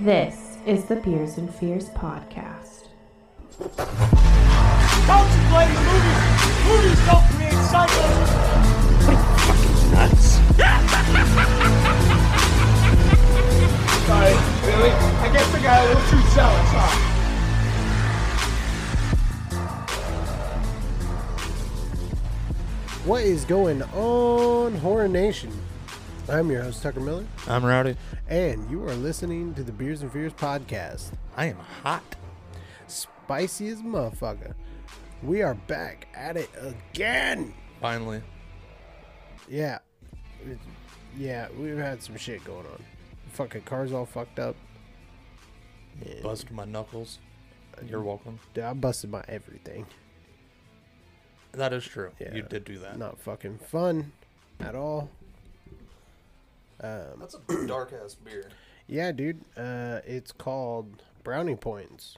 This is the Beers and Fears podcast. Contemplating movies. Movies don't create cycles. nuts. Sorry, really? I guess I got a little too zealous, huh? What is going on, Horror Nation? I'm your host, Tucker Miller, I'm rowdy. and you are listening to the Beers and Fears podcast. I am hot. Spicy as motherfucker. We are back at it again. Finally. Yeah. It- Yeah, we've had some shit going on. Fucking car's all fucked up. And Busted my knuckles. You're welcome. Dude, I busted my everything. That is true. Yeah. You did do that. Not fucking fun at all. Um, That's a dark ass beer. Yeah, dude. Uh, it's called Brownie Points,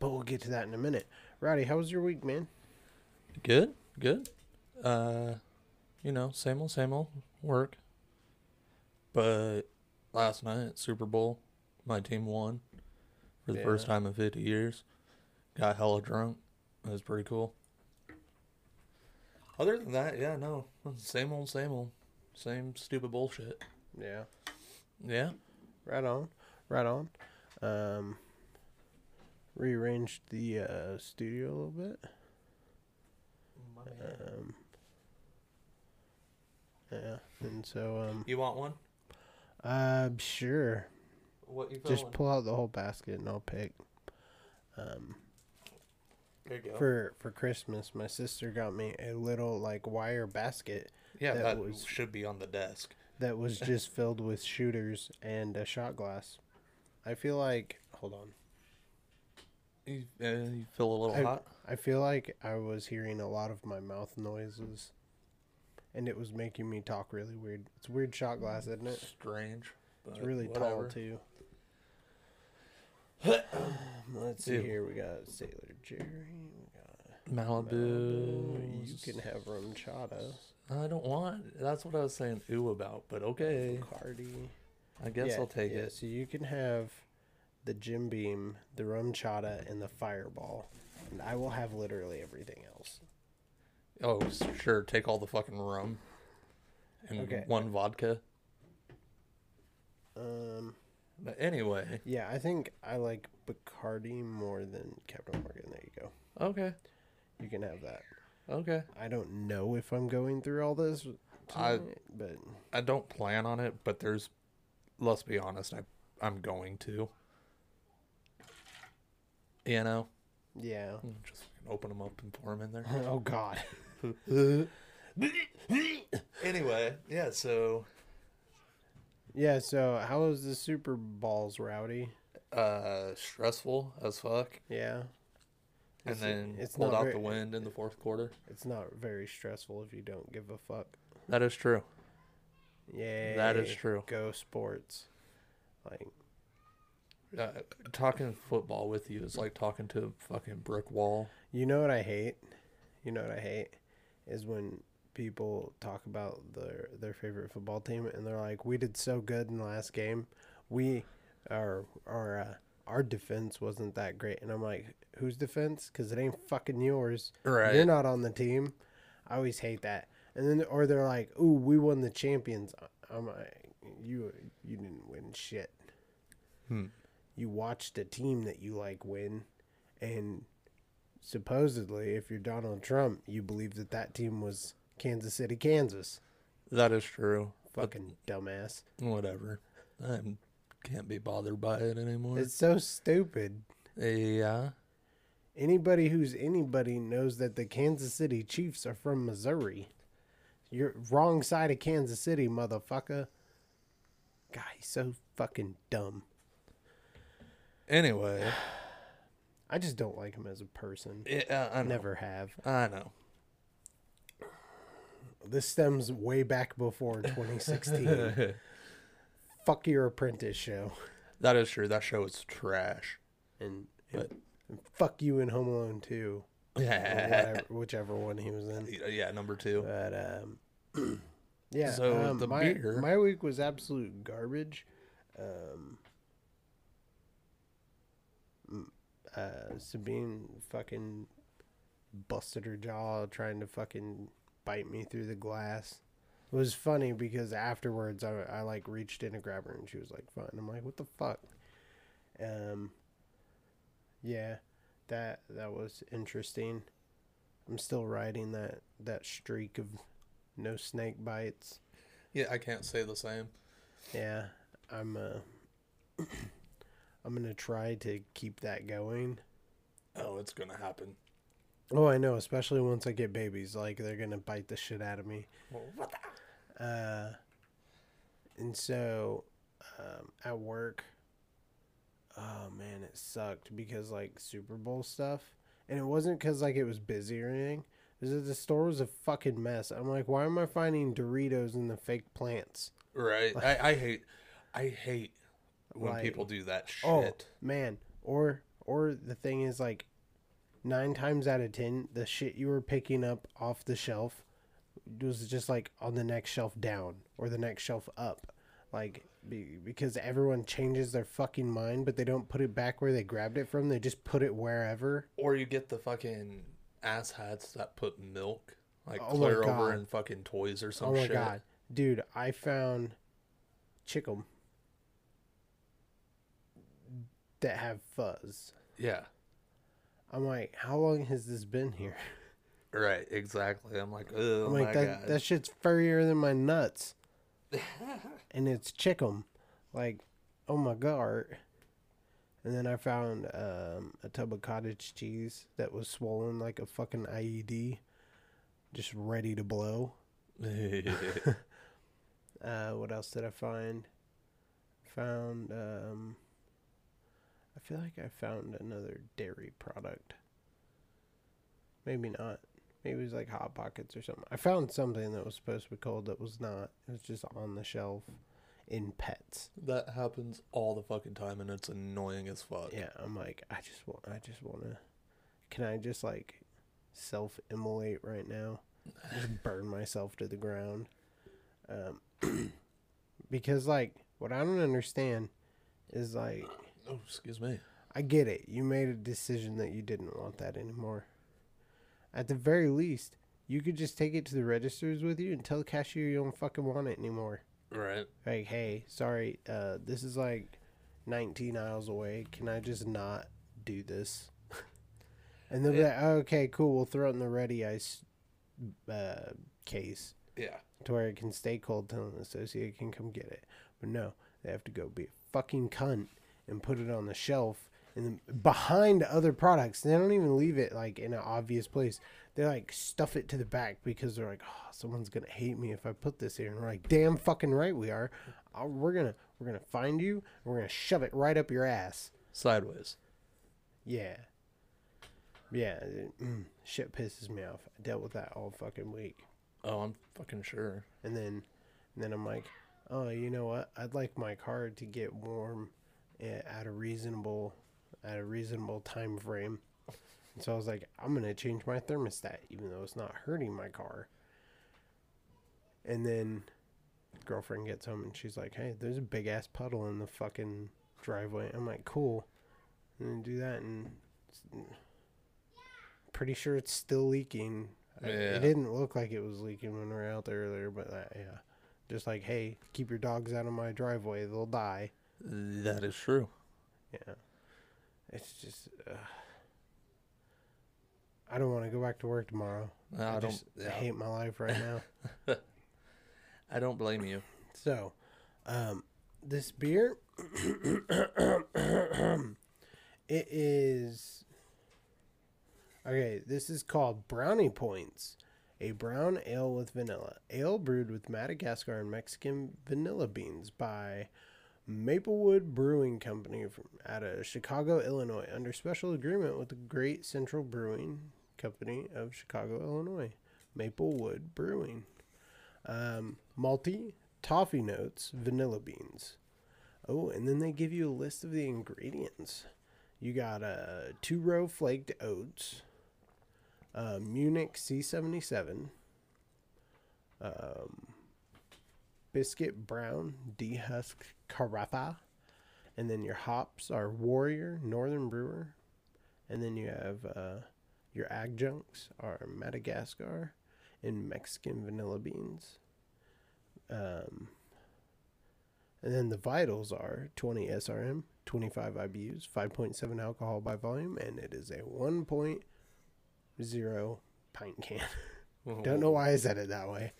but we'll get to that in a minute. Rowdy, how was your week, man? Good, good. Uh, you know, same old, same old work. But last night, Super Bowl, my team won for the first time in 50 years. Got hella drunk. It was pretty cool. Other than that, yeah, no. Same old, same old. Same stupid bullshit. Yeah, Yeah. right on, right on. Um, rearranged the uh, studio a little bit. Um, yeah, and so um, You want one? uh, sure. What you Just pull out the whole basket and I'll pick. Um, There you go. for for Christmas, my sister got me a little like wire basket yeah, that that, was- should be on the desk. That was just filled with shooters and a shot glass. I feel like hold on. You, uh, you feel a little I, hot? I feel like I was hearing a lot of my mouth noises and it was making me talk really weird. It's weird shot glass, isn't it? Strange. It's really tall too. Let's see Ew. here. We got Sailor Jerry. We got Malibu. Malibu. You can have RumChata. I don't want. That's what I was saying. Ooh about. But okay. Cardi. I guess I'll take yeah, it. So you can have the Jim Beam, the RumChata, and the Fireball, and I will have literally everything else. Oh, s- sure. Take all the fucking rum. And Okay. one vodka. Um, But anyway. yeah, I think I like Bacardi more than Captain Morgan. There you go. Okay. You can have that. Okay. I don't know if I'm going through all this, I- but I don't plan on it, but there's. Let's be honest. I I'm going to. You know. yeah. Just open them up and pour them in there. oh God. anyway, yeah, so Yeah. So how was the Super Balls, Rowdy? uh stressful as fuck. Yeah. And It's- then it's pulled not out very- the wind in the fourth quarter. It's not very stressful if you don't give a fuck. That is true. Yeah. That is true. Go sports. Like Uh, talking football with you is like talking to a fucking brick wall. You know what I hate? You know what I hate is when people talk about their their favorite football team and they're like, "We did so good in the last game. We our our uh, our defense wasn't that great." And I'm like, "Whose defense? Because it ain't fucking yours. Right. You're not on the team." I always hate that. And then or they're like, "Ooh, we won the champions." I'm like, "You you didn't win shit." Hmm. You watched a team that you like win, and supposedly, if you're Donald Trump, you believe that that team was Kansas City, Kansas. That is true. But Fucking dumbass. whatever. I can't be bothered by it anymore. It's so stupid. yeah. Anybody who's anybody knows that the Kansas City Chiefs are from Missouri. You're wrong side of Kansas City, motherfucker. God, he's so fucking dumb. Anyway, I just don't like him as a person. I know. Never have. I know. This stems way back before 2016. Fuck your apprentice show. That is true. That show is trash. And, But- and fuck you in Home Alone 2. Yeah. whatever, whichever one he was in. Yeah, number two. But um, yeah. So um, the my beer- my week was absolute garbage. Um, uh, Sabine fucking busted her jaw trying to fucking bite me through the glass. It was funny because afterwards I, I like reached in to grab her and she was like fine. I'm like, what the fuck? Um, yeah, that that was interesting. I'm still riding that that streak of no snake bites. Yeah, I can't say the same. Yeah, I'm uh I'm going to try to keep that going. Oh, it's gonna happen. Oh, I know, especially once I get babies, like they're going to bite the shit out of me. what the? Uh and so um at work oh man, it sucked because like Super Bowl stuff and it wasn't cuz like it was busy or anything. Is that the store was a fucking mess. I'm like, why am I finding Doritos in the fake plants? Right. I, I hate I hate when Like- people do that oh, shit. Oh man, or or the thing is like nine times out of ten, the shit you were picking up off the shelf was just like on the next shelf down or the next shelf up, like be, because everyone changes their fucking mind, but they don't put it back where they grabbed it from. They just put it wherever. Or you get the fucking ass hats that put milk like Oh clear over in fucking toys or some shit. oh my shit. god, dude! I found chicken that have fuzz. Yeah. I'm like, how long has this been here? Right, exactly. I'm like, oh I'm my that god. that shit's furrier than my nuts. and it's chickum. Like, oh my god. And then I found um, a tub of cottage cheese that was swollen like a fucking IED, just ready to blow. Uh, what else did I find? Found um, I feel like I found another dairy product. Maybe not. Maybe it was like hot pockets or something. I found something that was supposed to be cold that was not. It was just on the shelf in pets. that happens all the fucking time and it's annoying as fuck. Yeah, I'm like, I just want, I just want to. Can I just like self immolate right now? Just burn myself to the ground. Um, because like what I don't understand is like Oh, excuse me. I get it. You made a decision that you didn't want that anymore. At the very least, you could just take it to the registers with you and tell the cashier you don't fucking want it anymore. Right. Like, hey, sorry, uh, this is like 19 aisles away. Can I just not do this? and they'll be like, oh, okay, cool. We'll throw it in the ready ice uh, case Yeah. to where it can stay cold till an associate can come get it. But no, they have to go be a fucking cunt and put it on the shelf and behind other products. They don't even leave it like in an obvious place. They like stuff it to the back because they're like, oh, someone's gonna hate me if I put this here. And we're like, damn fucking right we are. Uh, we're gonna we're gonna find you. And we're gonna shove it right up your ass. Sideways. Yeah. Yeah, mm, shit pisses me off. I dealt with that all fucking week. Oh, I'm fucking sure. and then and then I'm like, oh, you know what? I'd like my car to get warm eh, at a reasonable at a reasonable time frame. And so I was like, I'm gonna change my thermostat, even though it's not hurting my car. And then girlfriend gets home and she's like, hey, there's a big ass puddle in the fucking driveway. I'm like, cool. And then do that and pretty sure it's still leaking. Yeah. It didn't look like it was leaking when we were out there earlier, but uh, yeah. Just like, hey, keep your dogs out of my driveway. They'll die. That is true. Yeah. It's just. Uh, I don't want to go back to work tomorrow. No, I, I, don't. just yeah. hate my life right now. I don't blame you. so, um, this beer, it is. Okay, this is called Brownie Points, a brown ale with vanilla. Ale brewed with Madagascar and Mexican vanilla beans by Maplewood Brewing Company from out of Chicago, Illinois, under special agreement with the Great Central Brewing Company of Chicago, Illinois. Maplewood Brewing. Um, malty, toffee notes, vanilla beans. Oh, and then they give you a list of the ingredients. You got uh, two row flaked oats, uh, Munich C77, um, biscuit brown Dehusk carafa, and then your hops are Warrior, Northern Brewer, and then you have uh, your adjuncts are Madagascar and Mexican vanilla beans. Um, and then the vitals are 20 SRM, 25 IBUs, 5.7 alcohol by volume, and it is a 1.0 pint can. Don't know why I said it that way.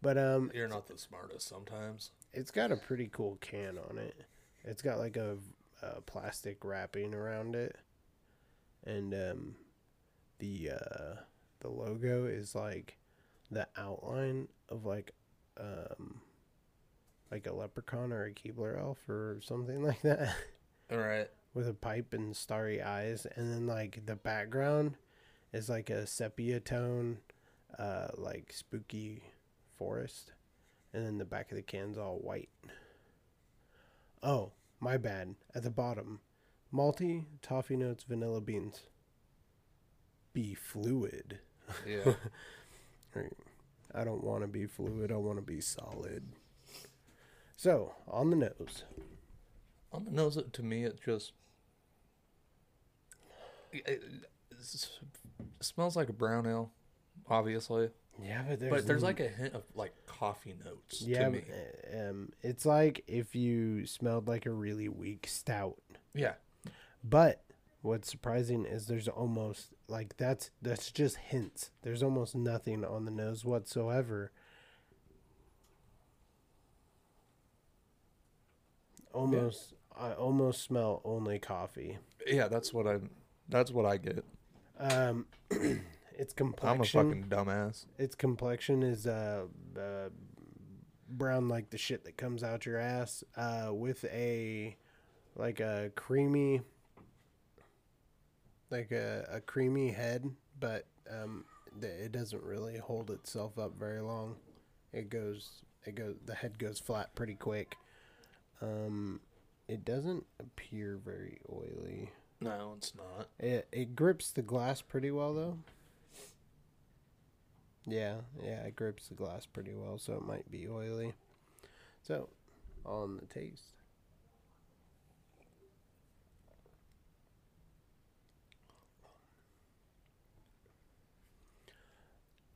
But um You're not the smartest sometimes. it's got a pretty cool can on it. It's got like a, a plastic wrapping around it. And um the uh the logo is like the outline of like um like a leprechaun or a Keebler elf or something like that. All right. with a pipe and starry eyes and then like the background is like a sepia tone uh like spooky forest and then the back of the can's all white. Oh my bad. At the bottom malty toffee notes vanilla beans. Be fluid. Yeah. i don't want to be fluid i want to be solid. So on the nose. On the nose, to me, it just it, it s- smells like a brown ale, obviously. Yeah but there's, but there's like a hint of like coffee notes Yeah, to me. but, um, it's like if you smelled like a really weak stout. Yeah, But what's surprising is there's almost like that's that's just hints. There's almost nothing on the nose whatsoever. Almost, I almost smell only coffee. yeah, that's what I'm. That's what I get. Um, its complexion. I'm a fucking dumbass. its complexion is uh, uh brown like the shit that comes out your ass uh with a like a creamy like a, a creamy head but um it doesn't really hold itself up very long it goes it goes the head goes flat pretty quick um it doesn't appear very oily No, it's not. it it grips the glass pretty well though. Yeah, yeah, it grips the glass pretty well, so it might be oily. So, on the taste.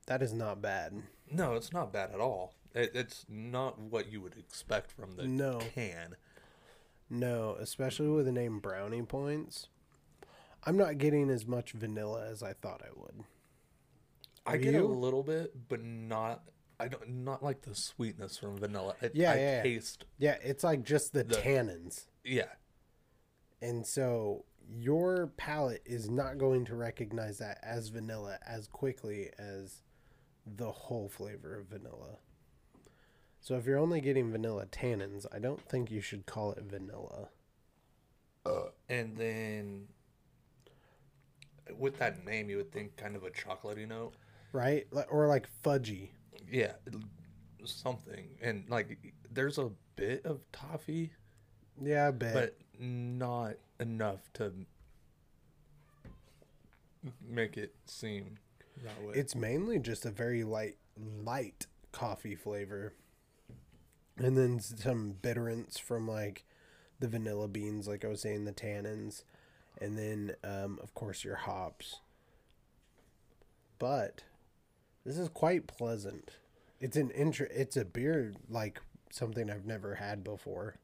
That is not bad. No, it's not bad at all. It, it's not what you would expect from the No. can. No, especially with the name Brownie Points. I'm not getting as much vanilla as I thought I would. I get a little bit, but not. I don't not like the sweetness from vanilla. It, Yeah, I yeah, yeah. taste. Yeah, it's like just the, The- tannins. Yeah, And so your palate is not going to recognize that as vanilla as quickly as the whole flavor of vanilla. So if you're only getting vanilla tannins, I don't think you should call it vanilla. Uh, and then with that name, you would think kind of a chocolatey note. Right? Or like fudgy. Yeah, something. And like, there's a bit of toffee, Yeah, I bet. but not enough to make it seem that way. It's mainly just a very light light coffee flavor. And then some bitterance from like the vanilla beans, like I was saying, the tannins. And then um, of course your hops. But this is quite pleasant. It's an intro it's a beer like something I've never had before.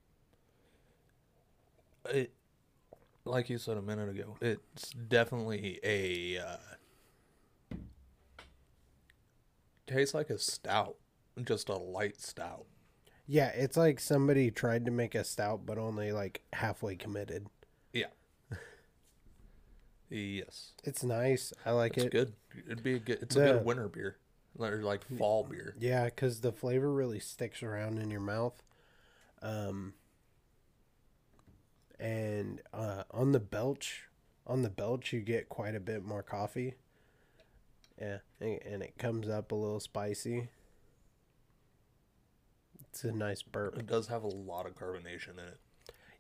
it like you said a minute ago it's definitely a uh tastes like a stout just a light stout Yeah, it's like somebody tried to make a stout but only like halfway committed. Yes It's nice. I like it. it's it. good it'd be a good it's The- a good winter beer or like fall beer Yeah, because the flavor really sticks around in your mouth. Um, and uh, on the belch, on the belch, you get quite a bit more coffee. Yeah, and, and it comes up a little spicy. It's a nice burp. it does have a lot of carbonation in it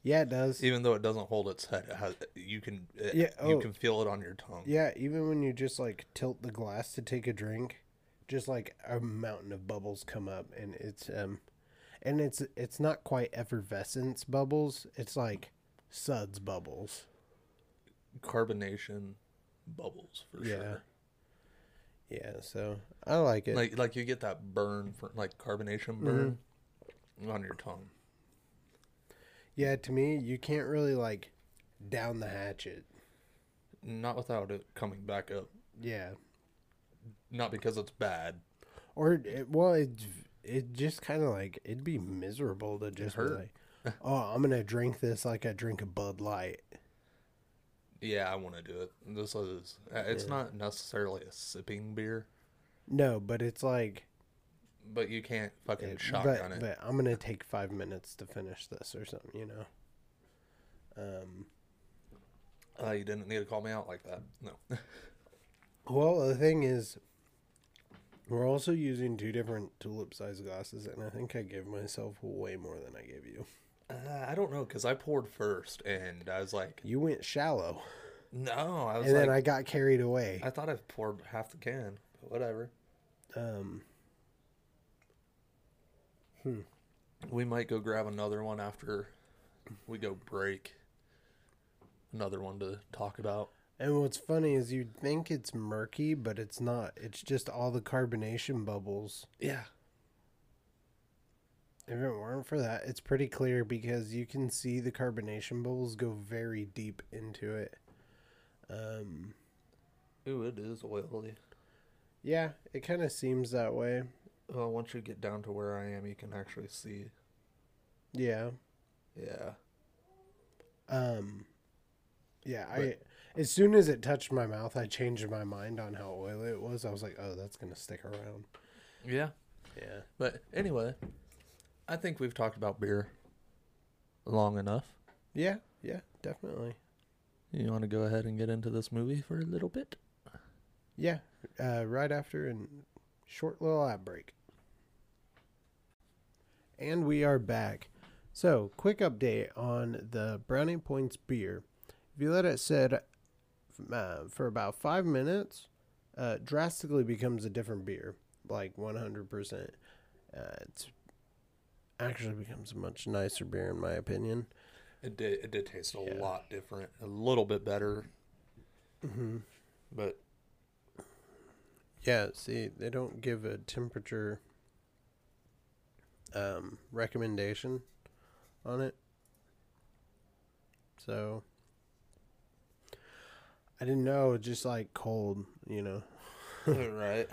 Yeah, it does. even though it doesn't hold its head it has you can it, Yeah, you oh. can feel it on your tongue Yeah, even when you just like tilt the glass to take a drink, just like a mountain of bubbles come up, and it's um, and it's it's not quite effervescence bubbles. It's like suds bubbles. carbonation bubbles for Yeah. sure. Yeah, so I like it. Like like you get that burn for like carbonation burn on your tongue. Yeah, to me, you can't really like down the hatchet. Not without it coming back up. Yeah, Not because it's bad. or it, well, it it just kind of like it'd be miserable to just be like, oh, I'm gonna drink this like I drink a Bud Light. Yeah, I want to do it. This is. uh, It's Yeah. not necessarily a sipping beer, No, but it's like, but you can't fucking it- shotgun but, it. but I'm gonna take five minutes to finish this or something, you know. Um. Uh, you didn't need to call me out like that. No. Well, the thing is, we're also using two different tulip size glasses, and I think I gave myself way more than I gave you. Uh, I don't know because I poured first, and I was like, You went shallow, no. I was and then I got carried away. I thought I poured half the can, but whatever. Um, We might go grab another one after we go break. Another one to talk about. and what's funny is you'd think it's murky, but it's not. It's just all the carbonation bubbles. Yeah. If it weren't for that, it's pretty clear because you can see the carbonation bubbles go very deep into it. Um, Ooh, it is oily. yeah, it kind of seems that way. Well, once you get down to where I am, you can actually see. Yeah. Yeah. Um, yeah, I as soon as it touched my mouth, I changed my mind on how oily it was. I was like, oh, that's gonna stick around. Yeah. Yeah. But anyway, I think we've talked about beer long enough. Yeah. Yeah. Definitely. You want to go ahead and get into this movie for a little bit? Yeah. Uh, right after a short little ad break. And we are back. So, quick update on the Brownie Points beer. If you let it sit uh, for about five minutes, uh, drastically becomes a different beer, like 100%. Uh, it's actually becomes a much nicer beer, in my opinion. It did. It did taste a Yeah. lot different, a little bit better, Mm-hmm. but Yeah, see, they don't give a temperature um, recommendation on it. So I didn't know, just like cold, you know. right.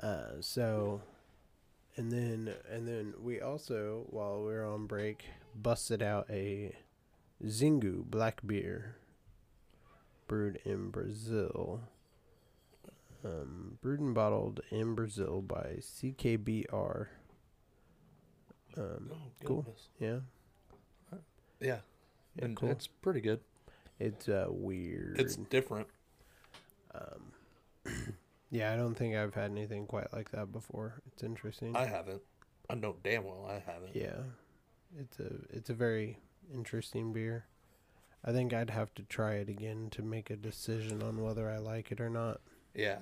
Uh, so and then and then we also while we were on break busted out a Xingu black beer brewed in Brazil. Um, brewed and bottled in Brazil by CKBR. Um, Oh, Cool. yeah, Yeah, yeah, and cool. it's pretty good. It's uh, weird. It's different. um, yeah, I don't think I've had anything quite like that before. It's interesting. I haven't. I know damn well I haven't. Yeah, it's a it's a very interesting beer. I think I'd have to try it again to make a decision on whether I like it or not. Yeah.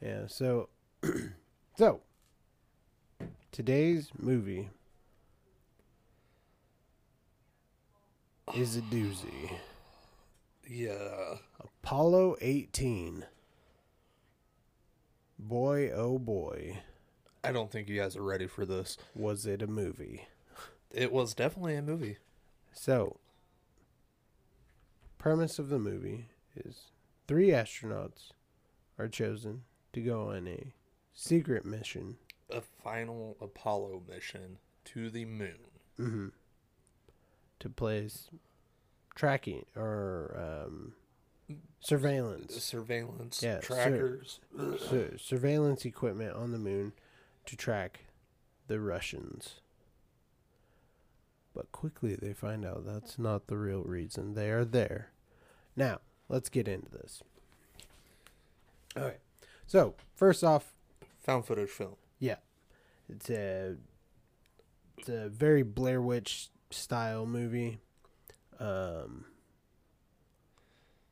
Yeah. So, so today's movie is a doozy. Yeah. Apollo eighteen. Boy, oh boy, I don't think you guys are ready for this. was it a movie? It was definitely a movie. So, premise of the movie is three astronauts are chosen to go on a secret mission A final Apollo mission to the moon. hmm to place tracking or um, surveillance Surveillance, Yeah, sur- trackers. sur- surveillance equipment on the moon to track the Russians. But quickly they find out that's not the real reason they are there. Now, let's get into this. All right. So, first off, Found footage film. Yeah, it's a it's a very Blair Witch style movie. Um,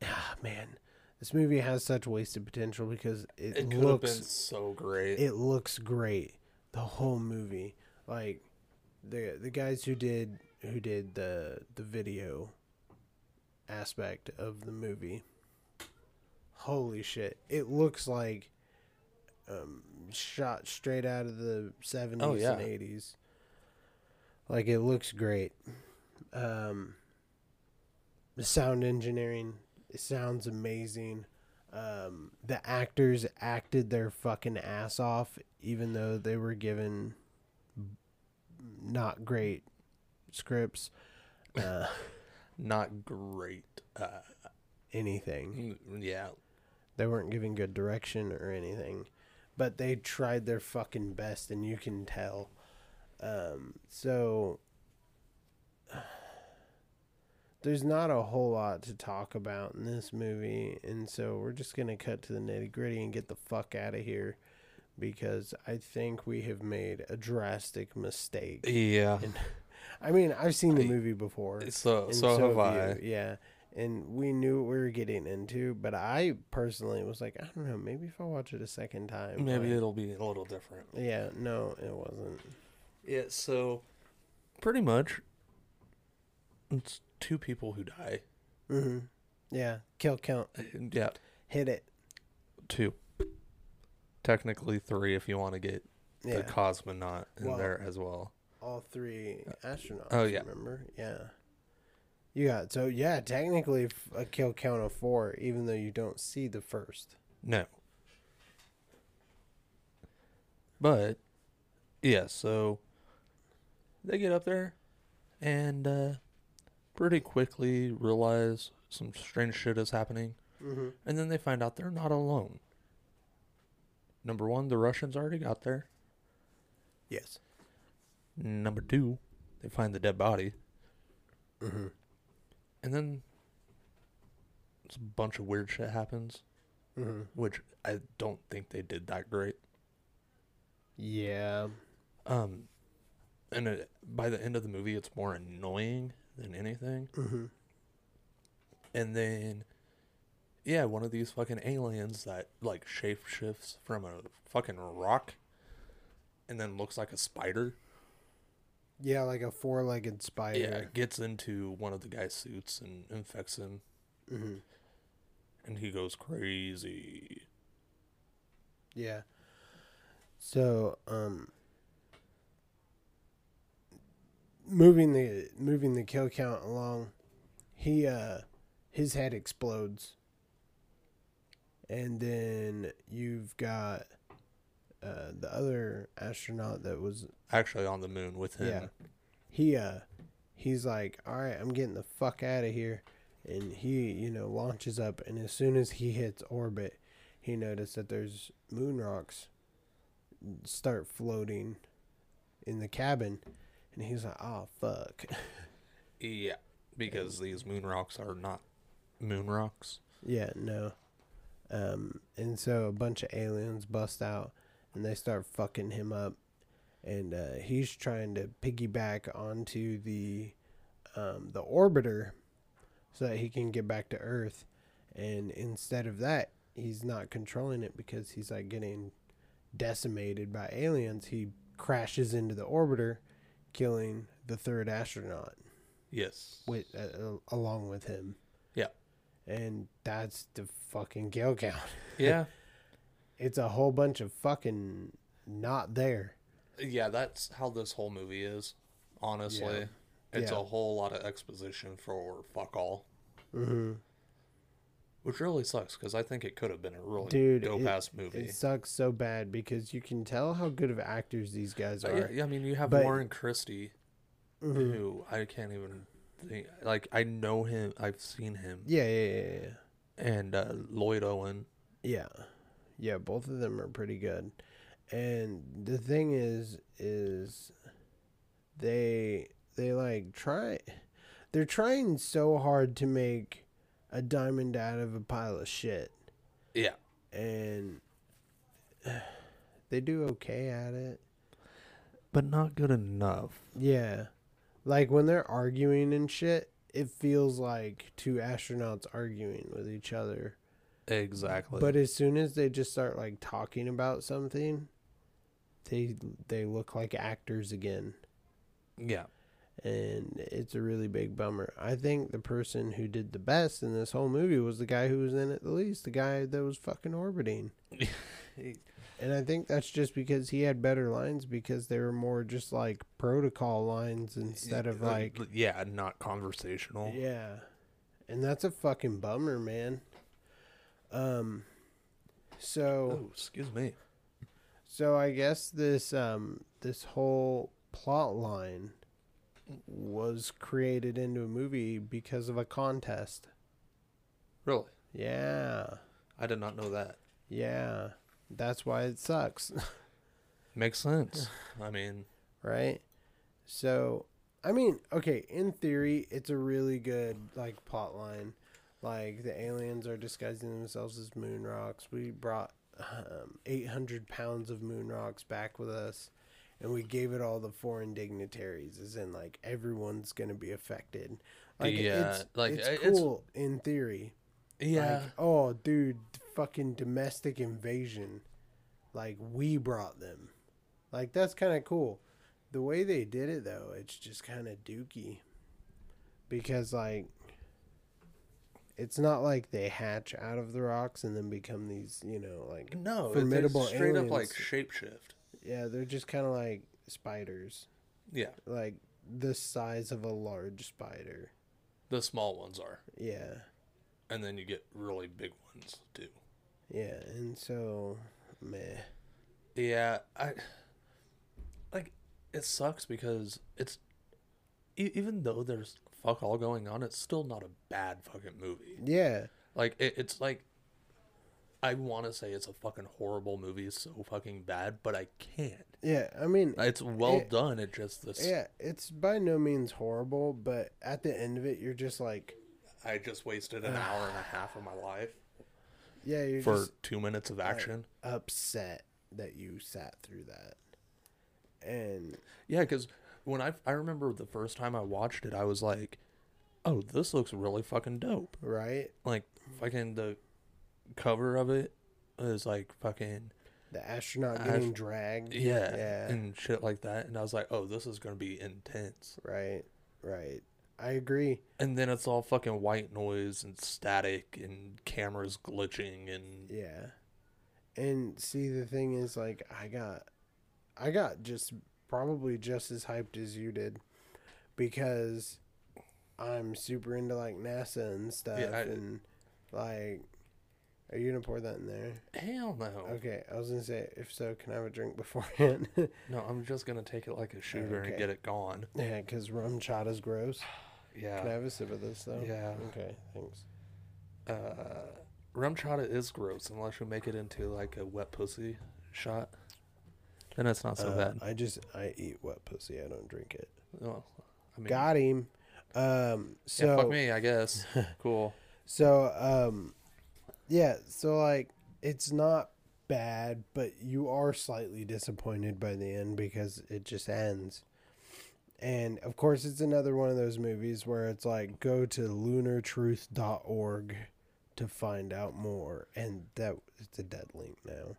ah, man, this movie has such wasted potential because it, It looks so great. it looks great. The whole movie, like the the guys who did who did the the video, aspect of the movie. Holy shit. It looks like um, shot straight out of the 70s Oh, yeah. and 80s. Like it looks great. Um, the sound engineering, it sounds amazing. Um, the actors acted their fucking ass off, even though they were given not great scripts. Uh, Not great. Uh, anything. yeah. They weren't giving good direction or anything, but they tried their fucking best, and you can tell. Um, so there's not a whole lot to talk about in this movie, and so we're just gonna cut to the nitty gritty and get the fuck out of here because I think we have made a drastic mistake. Yeah. I mean, I've seen the movie before. So and so have I. Yeah. And we knew what we were getting into, but I personally was like, I don't know, maybe if I watch it a second time. Maybe like- it'll be a little different. Yeah, no, it wasn't. Yeah. So pretty much, it's two people who die. Mm-hmm. Yeah, kill count, Yeah. hit it. Two. Technically three if you want to get Yeah, the cosmonaut in Well, there as well. all three astronauts. oh, yeah. remember? Yeah. You got so yeah, technically a kill count of four, even though you don't see the first. No. But yeah, so they get up there and uh pretty quickly realize some strange shit is happening Mm-hmm. and then they find out they're not alone. Number 1, the Russians already got there. Yes. Number 2, they find the dead body Mm-hmm. And then a bunch of weird shit happens, Mm-hmm. which I don't think they did that great. Yeah. Um, and it, by the end of the movie, it's more annoying than anything. Mm-hmm. And then, yeah, one of these fucking aliens that like shape shifts from a fucking rock, and then looks like a spider. Yeah, like a four-legged spider. Yeah, gets into one of the guy's suits and infects him, Mm-hmm. and he goes crazy. Yeah. So, um moving the moving the kill count along, he uh his head explodes. And then you've got uh the other astronaut that was Actually, on the moon with him. yeah. He uh he's like, "All right, I'm getting the fuck out of here." And he, you know, launches up and as soon as he hits orbit, he noticed that there's moon rocks start floating in the cabin and he's like, "Oh, fuck." Yeah, because these moon rocks are not moon rocks. yeah, no. Um and so a bunch of aliens bust out and they start fucking him up and uh, he's trying to piggyback onto the um, the orbiter so that he can get back to Earth. And instead of that, he's not controlling it because he's like getting decimated by aliens. He crashes into the orbiter, killing the third astronaut Yes. with uh, along with him. Yeah. And that's the fucking kill count. Yeah. It's a whole bunch of fucking not there. Yeah, that's how this whole movie is. Honestly, Yeah. it's Yeah. a whole lot of exposition for fuck all, Mm-hmm. which really sucks because I think it could have been a really Dude, dope ass movie. It sucks so bad because you can tell how good of actors these guys Uh, are. yeah, yeah, I mean, you have But- Warren Christie, Mhm. who I can't even think. Like, I know him. I've seen him, Yeah, yeah, yeah, yeah. and uh, Lloyd Owen. Yeah. Yeah, both of them are pretty good. And the thing is is they they like try they're trying so hard to make a diamond out of a pile of shit Yeah, and they do okay at it. but not good enough. Yeah. Like when they're arguing and shit, it feels like two astronauts arguing with each other. Exactly. But as soon as they just start like talking about something, they they look like actors again. yeah, and it's a really big bummer. I think the person who did the best in this whole movie was the guy who was in it the least, the guy that was fucking orbiting. And I think that's just because he had better lines because they were more just like protocol lines instead of uh, like yeah, not conversational. yeah. And that's a fucking bummer, man. Um so Oh, excuse me. so I guess this um this whole plot line was created into a movie because of a contest. Really? Yeah. I did not know that. Yeah. That's why it sucks. Makes sense. I mean, right? So, I mean, okay, in theory, it's a really good like plot line. Like the aliens are disguising themselves as moon rocks. We brought um, 800 pounds of moon rocks back with us, and we gave it all the foreign dignitaries, as in like everyone's gonna be affected. Like Yeah, it's, like, it's it's- cool in theory. yeah. Like, oh, dude, fucking domestic invasion. Like, we brought them. Like, that's kind of cool. The way they did it, though, it's just kind of dooky. Because, like, it's not like they hatch out of the rocks and then become these, you know, like, no, formidable straight up like shapeshift. yeah, they're just kind of like spiders. Yeah, Like, the size of a large spider. the small ones are, Yeah. and then you get really big ones too. Yeah. And so, meh. Yeah, I like it sucks because it's e- even though there's fuck all going on, it's still not a bad fucking movie. Yeah. Like it, it's like I want to say it's a fucking horrible movie, so fucking bad, but I can't. Yeah. I mean, It's well It- done. It just this. Yeah, it's by no means horrible, but at the end of it, you're just like, I just wasted an hour and a half of my life yeah, you're for two minutes of action. upset that you sat through that. And Yeah, because when I I remember the first time I watched it, I was like, "Oh, this looks really fucking dope." right, Like fucking the cover of it is like fucking the astronaut Ast- getting dragged. yeah, Yeah. and shit like that. And I was like, "Oh, this is gonna be intense." Right, right. I agree. And then it's all fucking white noise and static and cameras glitching and Yeah. And see, the thing is, like, I got, I got just probably just as hyped as you did, because I'm super into like NASA and stuff, I- and like, are you gonna pour that in there? hell no, Okay, I was gonna say, if so, can I have a drink beforehand? no, I'm just gonna take it like a shooter Okay. and get it gone. yeah, because RumChata's gross. Yeah, Can I have a sip of this though? Yeah. Okay, thanks. uh, rum chata is gross unless you make it into like a wet pussy shot. Then it's not so Uh, bad. I just I eat wet pussy. I don't drink it. Well, I mean, Got him. Um. So yeah, fuck me, I guess. cool. So, um, yeah, so like it's not bad, but you are slightly disappointed by the end because it just ends. And of course, it's another one of those movies where it's like go to lunartruth.org to find out more, and that it's a dead link now.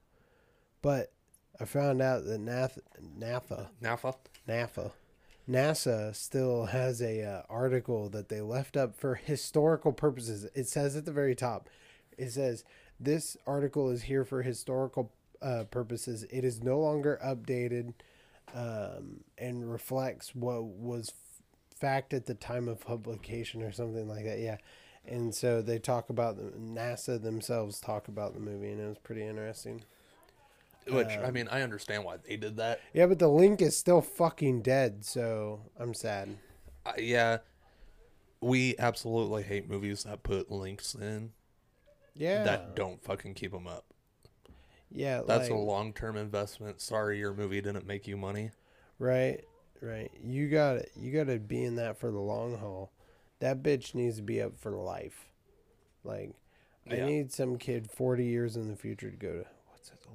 But I found out that NAF, NAFA Nafa. NAFA. NASA still has a uh, article that they left up for historical purposes. It says at the very top, it says this article is here for historical uh, purposes. It is no longer updated um, and reflects what was f- fact at the time of publication or something like that. Yeah. And so they talk about the NASA themselves talk about the movie, and it was pretty interesting. Which I Um, mean, I understand why they did that. Yeah, but the link is still fucking dead, so I'm sad. Uh, yeah, we absolutely hate movies that put links in Yeah, that don't fucking keep them up. Yeah, That's a long term investment. Sorry, your movie didn't make you money. right, right. You got to You got to be in that for the long haul. That bitch needs to be up for life. Like, I need some kid forty years in the future to go to it,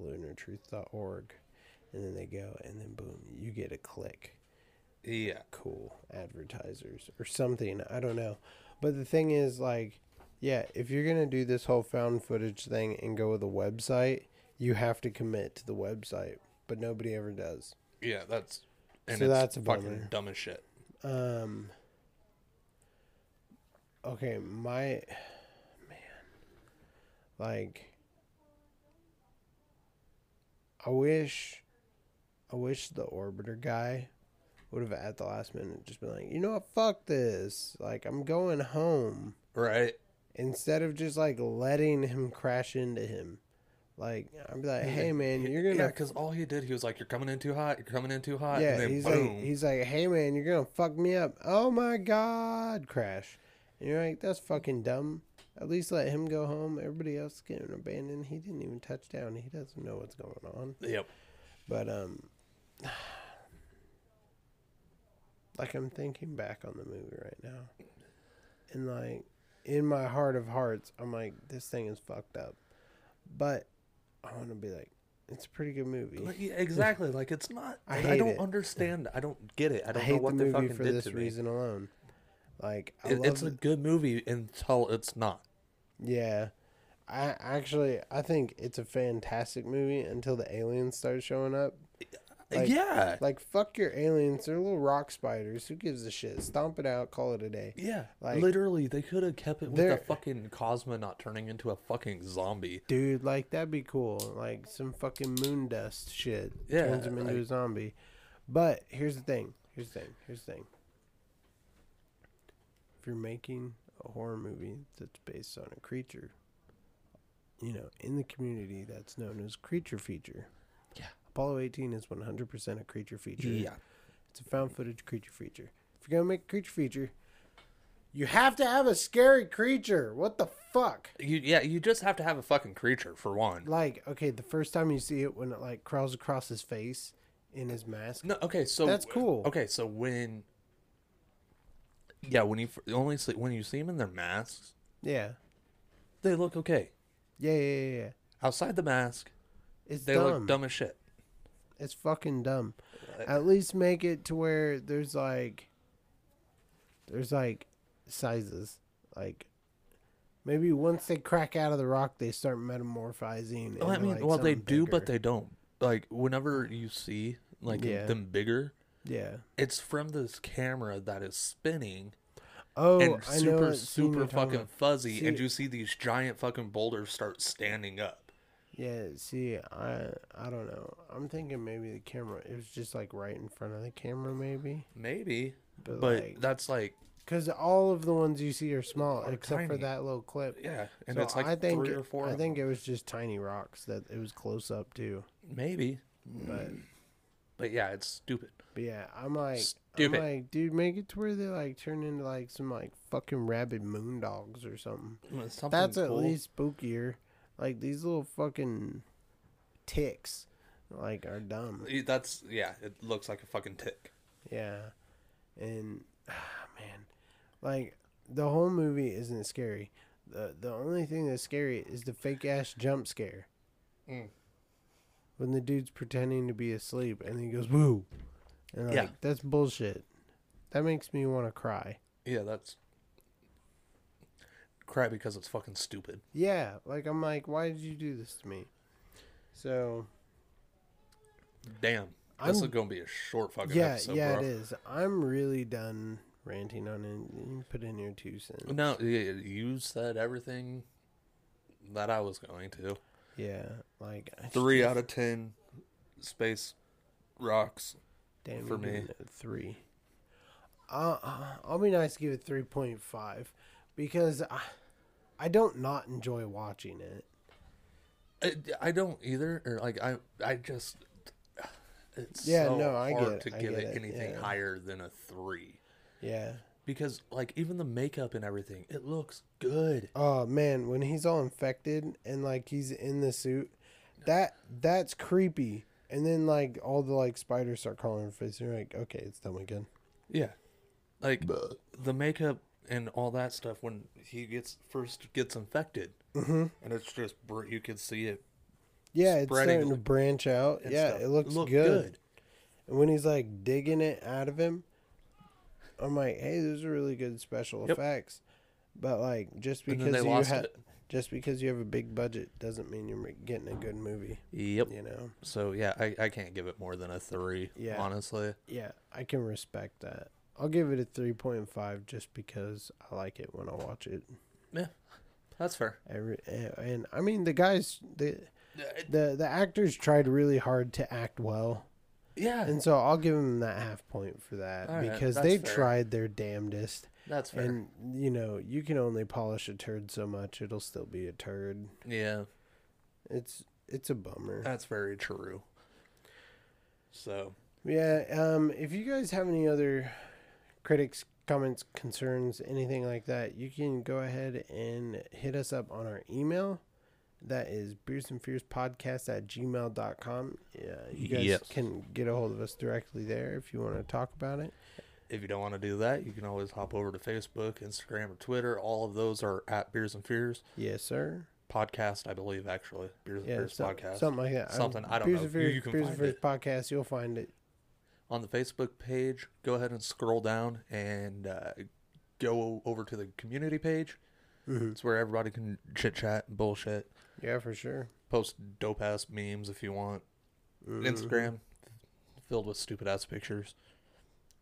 lunartruth.org, and then they go, and then boom, you get a click. Yeah, cool advertisers or something. I don't know. But the thing is, like, yeah, if you're going to do this whole found footage thing and go with a website, you have to commit to the website. But nobody ever does. yeah, that's and So that's a fucking bummer. dumb as shit. Um. Okay, my man, like, I wish, I wish the orbiter guy would have at the last minute just been like, you know what, fuck this, like I'm going home Right. instead of just like letting him crash into him. Like I'd be like, hey man, you're gonna Yeah, because all he did, he was like, "You're coming in too hot. You're coming in too hot." Yeah, and then he's boom. like, he's like, hey man, you're gonna fuck me up. Oh my god, crash. And you're like, that's fucking dumb. At least let him go home. Everybody else is getting abandoned. He didn't even touch down. He doesn't know what's going on. yep. But um, like I'm thinking back on the movie right now, and like in my heart of hearts, I'm like, this thing is fucked up. But I want to be like, it's a pretty good movie. Like, yeah, exactly. Like it's not. I I, don't it. understand. I don't get it. I I don't hate know what the they fucking for did this to me. reason alone. Like I It- love it's a good movie until it's not. Yeah. I actually I think it's a fantastic movie until the aliens start showing up. Like- yeah. Like fuck your aliens, they're little rock spiders. Who gives a shit? Stomp it out, call it a day. yeah. like- literally, they could have kept it with the fucking cosmonaut turning into a fucking zombie. Dude, like that'd be cool. Like some fucking moon dust shit Yeah, turns him into like- a zombie. But here's the thing. Here's the thing. Here's the thing. If you're making a horror movie that's based on a creature, you know, in the community that's known as creature feature. Yeah. Apollo 18 is 100% a creature feature. Yeah. It's a found footage creature feature. If you're going to make a creature feature, you have to have a scary creature. What the fuck? You yeah. You just have to have a fucking creature for one. Like, okay, the first time you see it when it like crawls across his face in his mask. No. Okay. So That's cool. Okay. So when. Yeah, when you only see, when you see them in their masks, Yeah. they look okay. Yeah, yeah, yeah, yeah. Outside the mask, It's they dumb. look dumb as shit. It's fucking dumb. At least make it to where there's like there's like sizes. Like maybe once they crack out of the rock they start metamorphizing. Well, I mean, like, well, they do, but they don't. Like whenever you see like Yeah. them bigger, Yeah. it's from this camera that is spinning Oh, and I know super super fucking fuzzy, and you see these giant fucking boulders start standing up. Yeah, see, I I don't know. I'm thinking maybe the camera it was just like right in front of the camera maybe. Maybe, But, but like- that's like Cuz all of the ones you see are small Are except for that little clip. yeah, and So it's like I think three or four. I think it was just tiny rocks that it was close up too. maybe, But but yeah, it's stupid. But yeah, I'm like Stupid. I'm like, dude, make it to where they like turn into like some like fucking rabid moon dogs or something. Something That's at least spookier. Like these little fucking ticks like are dumb. That's yeah. It looks like a fucking tick. Yeah. And ah, man, like the whole movie isn't scary. The the only thing that's scary is the fake ass jump scare. Mm. When the dude's pretending to be asleep and he goes woo. And like Yeah. that's bullshit. That makes me want to cry. Yeah, that's cry because it's fucking stupid. Yeah, like I'm like why did you do this to me? So, Damn, this I'm- is gonna be a short fucking yeah, episode, yeah bro. it is. I'm really done ranting on it. You put in your two cents. No, you said everything that I was going to. Yeah, like I Three just- out of ten space rocks. Damn, for me. three. Uh, I'll be nice to give it three point five because I, I don't not enjoy watching it. I, I don't either. Or like I, I just. It's Yeah, so no, I get hard it, to give get it it, anything yeah. higher than a three Yeah. because like even the makeup and everything, it looks good. Oh man, when he's all infected and like he's in the suit, that that's creepy. And then like all the like spiders start crawling in his face. You're like, okay, it's done again. Yeah, like the makeup and all that stuff when he gets first gets infected, Mm-hmm. and it's just you can see it. Yeah, it's Spreading starting to branch out. Yeah, stuff. it looks Look good. And when he's like digging it out of him, I'm like, hey, those are really good special Yep. effects. But like, just because they you lost have it. Just because you have a big budget doesn't mean you're getting a good movie. Yep. You know? So yeah, I, I can't give it more than a three. Yeah. honestly. Yeah, I can respect that. I'll give it a three point five just because I like it when I watch it. Yeah, that's fair. Every, and, and I mean the guys the uh, the the actors tried really hard to act well, Yeah, and so I'll give them that half point for that All right, because that's they fair. tried their damnedest. That's fair. And you know you can only polish a turd so much; it'll still be a turd. yeah, It's it's a bummer. that's very true. So, Yeah, um, if you guys have any other critics, comments, concerns, anything like that, you can go ahead and hit us up on our email. That is beers and fears podcast at gmail.com. Yeah, you guys Yes. can get a hold of us directly there if you want to talk about it. If you don't want to do that, you can always hop over to Facebook, Instagram, or Twitter. All of those are at Beers and Fears Yes, sir. podcast, I believe. Actually, Beers and Yeah, Fears podcast. something like that. Something, I don't Beers know. And You- you can Beers and Fears it. podcast. You'll find it. on the Facebook page, go ahead and scroll down and uh, go over to the community page. Mhm. It's where everybody can chit chat and bullshit. Yeah, for sure. Post dope ass memes if you want. Mhm. Instagram filled with stupid ass pictures.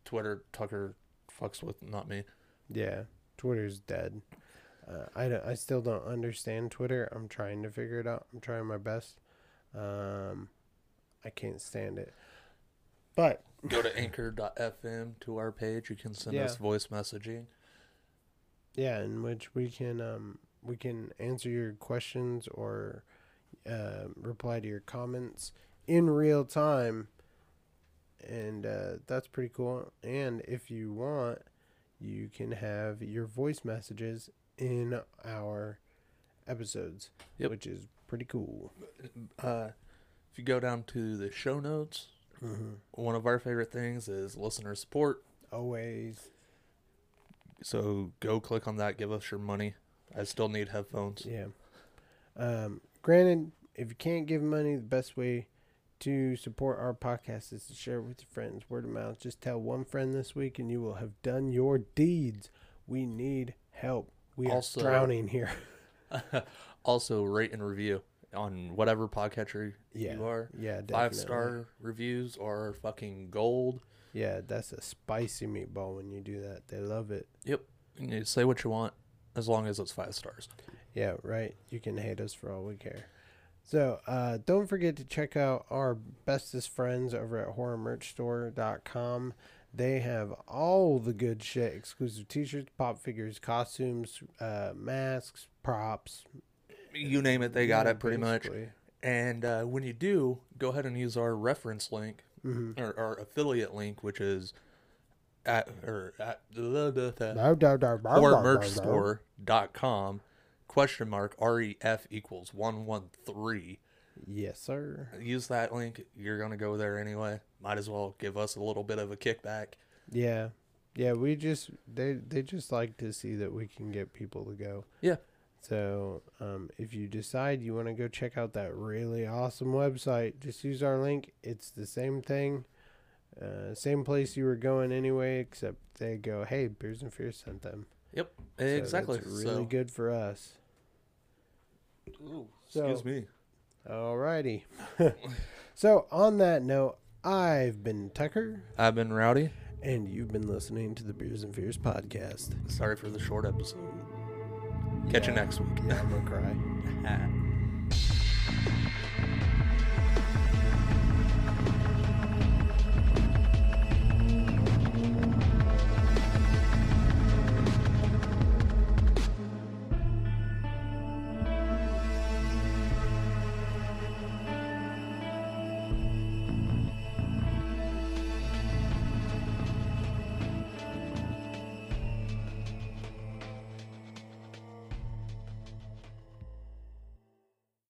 Twitter, Tucker fucks with not me. Yeah, Twitter's dead. Uh, I, don't- I still don't understand Twitter. I'm trying to figure it out. I'm trying my best. Um, I can't stand it. But Go to anchor.fm to our page. You can send Yeah. us voice messaging. yeah, in which we can um we can answer your questions or uh, reply to your comments in real time, and uh, that's pretty cool. And if you want, you can have your voice messages in our episodes, Yep. which is pretty cool. Uh, if you go down to the show notes, Mm-hmm. one of our favorite things is listener support. Always, So go click on that. Give us your money. I still need headphones. yeah. Um, granted, if you can't give money, the best way to support our podcast is to share it with your friends, word of mouth. Just tell one friend this week, and you will have done your deeds. We need help. We Also- are drowning here. also, rate and review on whatever podcatcher Yeah, you are. yeah, definitely. Five star reviews are fucking gold. Yeah, that's a spicy meatball when you do that. They love it. Yep. And you say what you want as long as it's five stars. Yeah, right. You can hate us for all we care. So uh, don't forget to check out our bestest friends over at horrormerchstore.com. They have all the good shit exclusive t shirts, pop figures, costumes, uh, masks, props. You name it, they got Yeah, it pretty much. And uh, when you do, go ahead and use our reference link Mhm. or our affiliate link, which is at or at the, the, the, question mark ref equals 113 Yes, sir. use that link you're gonna go there anyway might as well give us a little bit of a kickback Yeah. Yeah, we just they they just like to see that we can get people to go. Yeah. So, um, if you decide you want to go check out that really awesome website, just use our link. It's the same thing, uh, same place you were going anyway, except they go, "Hey, Beers and Fears sent them." yep So exactly really so, good for us. Ooh, So- excuse me Alrighty. so, on that note, I've been Tucker, i've been rowdy and you've been listening to the Beers and Fears podcast. sorry for the short episode mm. catch you next week Yeah, I'm gonna cry.